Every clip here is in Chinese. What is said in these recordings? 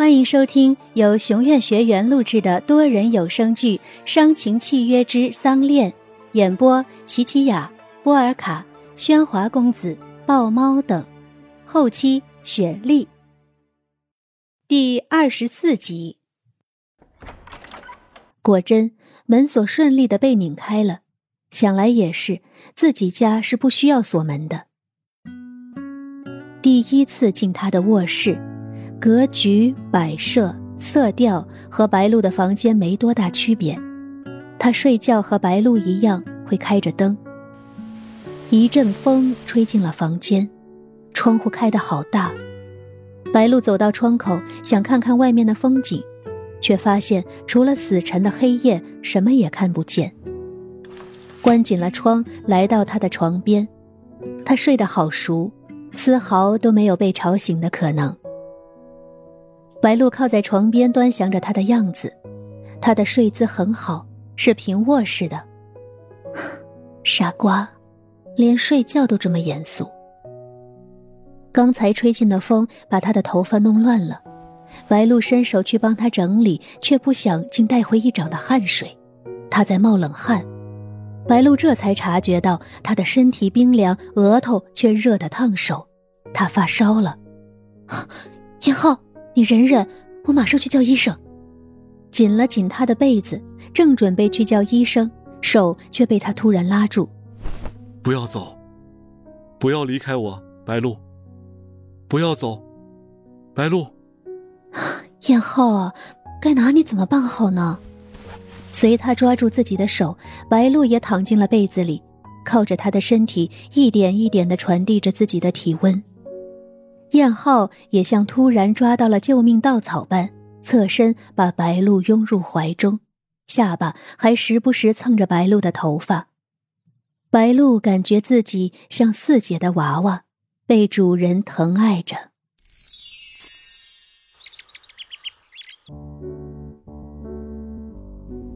欢迎收听由熊院学员录制的多人有声剧《伤情契约之丧恋》，演播：琪琪雅、波尔卡、喧哗公子、豹猫等，后期雪莉。第二十四集，果真门锁顺利的被拧开了，想来也是，自己家是不需要锁门的。第一次进他的卧室。格局、摆设、色调和白露的房间没多大区别，他睡觉和白露一样会开着灯。一阵风吹进了房间，窗户开得好大。白露走到窗口，想看看外面的风景，却发现除了死沉的黑夜，什么也看不见。关紧了窗，来到他的床边，他睡得好熟，丝毫都没有被吵醒的可能。白露靠在床边，端详着他的样子，他的睡姿很好，是平卧式的。傻瓜，连睡觉都这么严肃。刚才吹进的风把他的头发弄乱了，白露伸手去帮他整理，却不想竟带回一掌的汗水。他在冒冷汗，白露这才察觉到他的身体冰凉，额头却热得烫手，他发烧了。严浩。你忍忍，我马上去叫医生。紧了紧他的被子，正准备去叫医生，手却被他突然拉住：“不要走，不要离开我，白露，不要走，白露。”燕浩啊，该拿你怎么办好呢？随他抓住自己的手，白露也躺进了被子里，靠着他的身体，一点一点的传递着自己的体温。燕浩也像突然抓到了救命稻草般，侧身把白露拥入怀中，下巴还时不时蹭着白露的头发。白露感觉自己像四姐的娃娃，被主人疼爱着。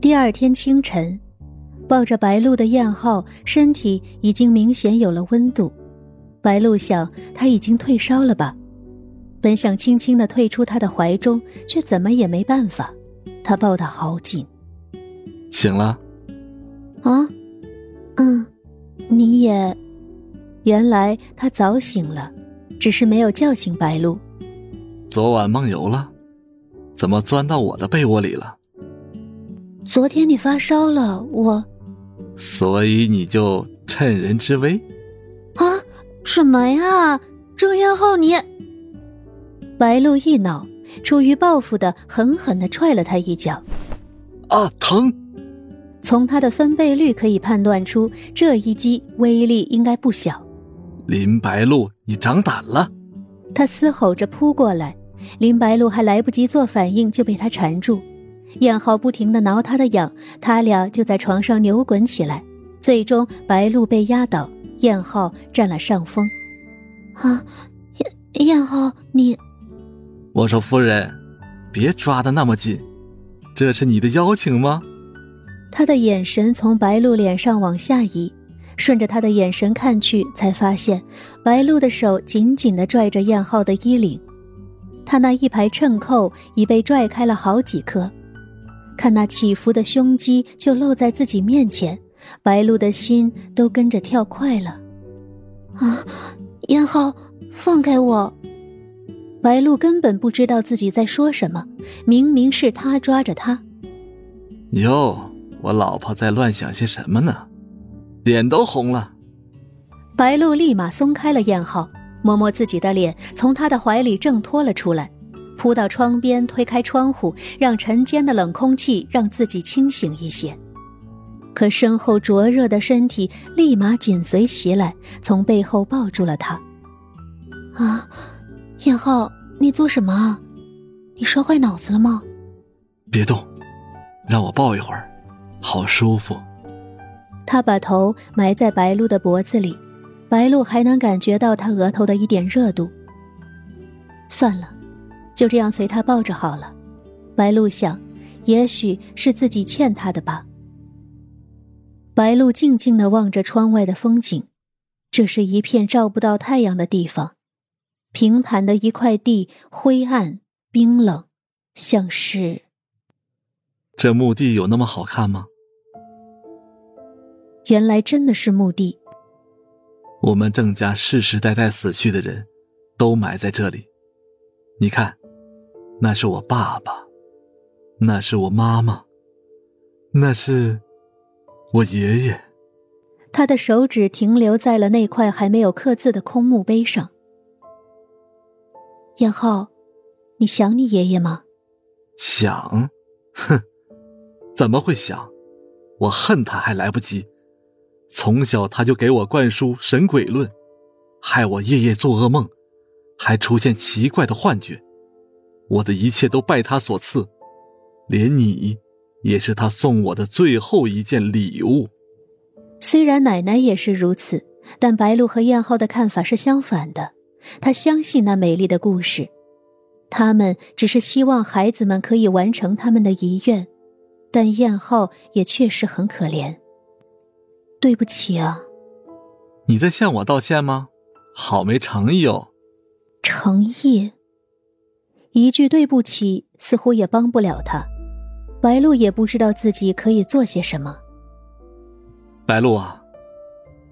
第二天清晨，抱着白露的燕浩身体已经明显有了温度。白露想，他已经退烧了吧？本想轻轻的退出他的怀中，却怎么也没办法。他抱得好紧。醒了？啊？嗯，你也……原来他早醒了，只是没有叫醒白露。昨晚梦游了？怎么钻到我的被窝里了？昨天你发烧了，我……所以你就趁人之危？啊？什么呀，郑燕浩，你！白露一恼，出于报复的狠狠的踹了他一脚。啊，疼！从他的分贝率可以判断出，这一击威力应该不小。林白露，你长胆了！他嘶吼着扑过来，林白露还来不及做反应，就被他缠住。燕浩不停的挠他的痒，他俩就在床上扭滚起来，最终白露被压倒。燕浩占了上风，啊，燕燕浩，你，我说夫人，别抓的那么紧，这是你的邀请吗？他的眼神从白露脸上往下移，顺着他的眼神看去，才发现白露的手紧紧的拽着燕浩的衣领，他那一排衬扣已被拽开了好几颗，看那起伏的胸肌就露在自己面前。白露的心都跟着跳快了，啊！燕浩，放开我！白露根本不知道自己在说什么，明明是他抓着她。哟，我老婆在乱想些什么呢？脸都红了。白露立马松开了燕浩，摸摸自己的脸，从他的怀里挣脱了出来，扑到窗边，推开窗户，让晨间的冷空气让自己清醒一些。可身后灼热的身体立马紧随袭来，从背后抱住了他。啊，燕浩，你做什么？你摔坏脑子了吗？别动，让我抱一会儿，好舒服。他把头埋在白露的脖子里，白露还能感觉到他额头的一点热度。算了，就这样随他抱着好了。白露想，也许是自己欠他的吧。白露静静的望着窗外的风景，这是一片照不到太阳的地方，平坦的一块地，灰暗、冰冷、像是……这墓地有那么好看吗？原来真的是墓地。我们郑家世世代代死去的人，都埋在这里。你看，那是我爸爸，那是我妈妈，那是我爷爷。他的手指停留在了那块还没有刻字的空墓碑上。燕浩，你想你爷爷吗？想，哼，怎么会想？我恨他还来不及。从小他就给我灌输神鬼论，害我夜夜做噩梦，还出现奇怪的幻觉。我的一切都拜他所赐，连你，也是他送我的最后一件礼物。虽然奶奶也是如此，但白露和燕浩的看法是相反的。他相信那美丽的故事，他们只是希望孩子们可以完成他们的遗愿。但燕浩也确实很可怜。对不起啊，你在向我道歉吗？好没诚意哦。诚意？一句对不起似乎也帮不了他。白露也不知道自己可以做些什么。白露啊，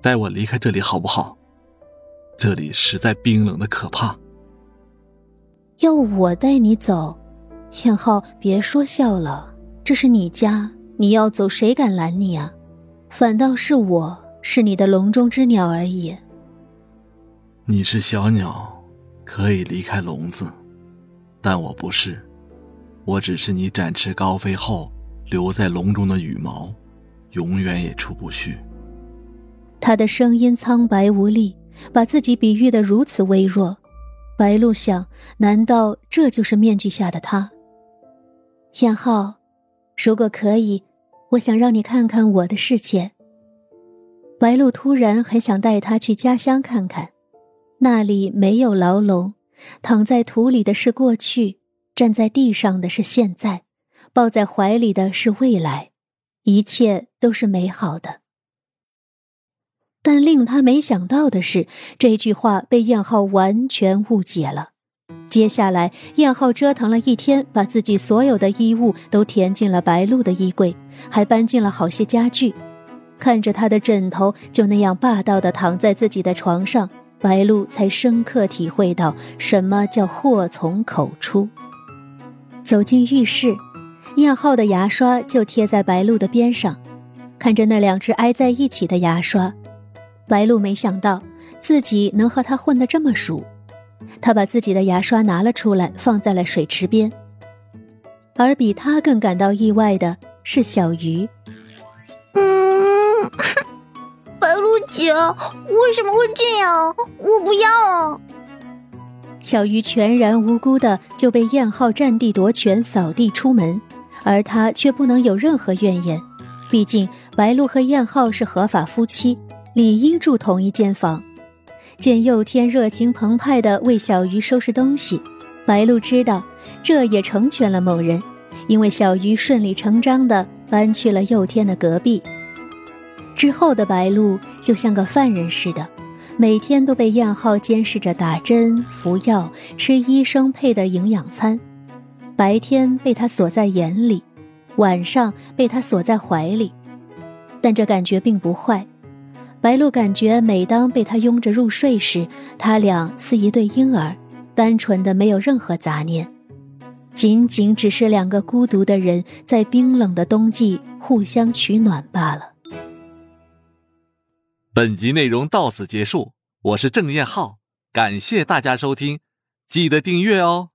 带我离开这里好不好？这里实在冰冷的可怕。要我带你走？燕浩，别说笑了，这是你家，你要走，谁敢拦你啊？反倒是我，是你的笼中之鸟而已。你是小鸟，可以离开笼子，但我不是，我只是你展翅高飞后留在笼中的羽毛。永远也出不去。他的声音苍白无力，把自己比喻的如此微弱。白露想：难道这就是面具下的他？燕浩，如果可以，我想让你看看我的世界。白露突然很想带他去家乡看看，那里没有牢笼，躺在土里的是过去，站在地上的是现在，抱在怀里的是未来。一切都是美好的，但令他没想到的是，这句话被燕浩完全误解了。接下来，燕浩折腾了一天，把自己所有的衣物都填进了白露的衣柜，还搬进了好些家具。看着他的枕头就那样霸道的躺在自己的床上，白露才深刻体会到什么叫祸从口出。走进浴室。燕浩的牙刷就贴在白露的边上，看着那两只挨在一起的牙刷，白露没想到自己能和他混得这么熟。他把自己的牙刷拿了出来，放在了水池边。而比他更感到意外的是小鱼。嗯，白露姐，为什么会这样？我不要。小鱼全然无辜的就被燕浩占地夺权，扫地出门。而他却不能有任何怨言，毕竟白露和燕浩是合法夫妻，理应住同一间房。见佑天热情澎湃的为小鱼收拾东西，白露知道这也成全了某人，因为小鱼顺理成章的搬去了佑天的隔壁。之后的白露就像个犯人似的，每天都被燕浩监视着打针、服药、吃医生配的营养餐。白天被他锁在眼里，晚上被他锁在怀里，但这感觉并不坏。白露感觉，每当被他拥着入睡时，他俩似一对婴儿，单纯的没有任何杂念，仅仅只是两个孤独的人在冰冷的冬季互相取暖罢了。本集内容到此结束，我是郑彦浩，感谢大家收听，记得订阅哦。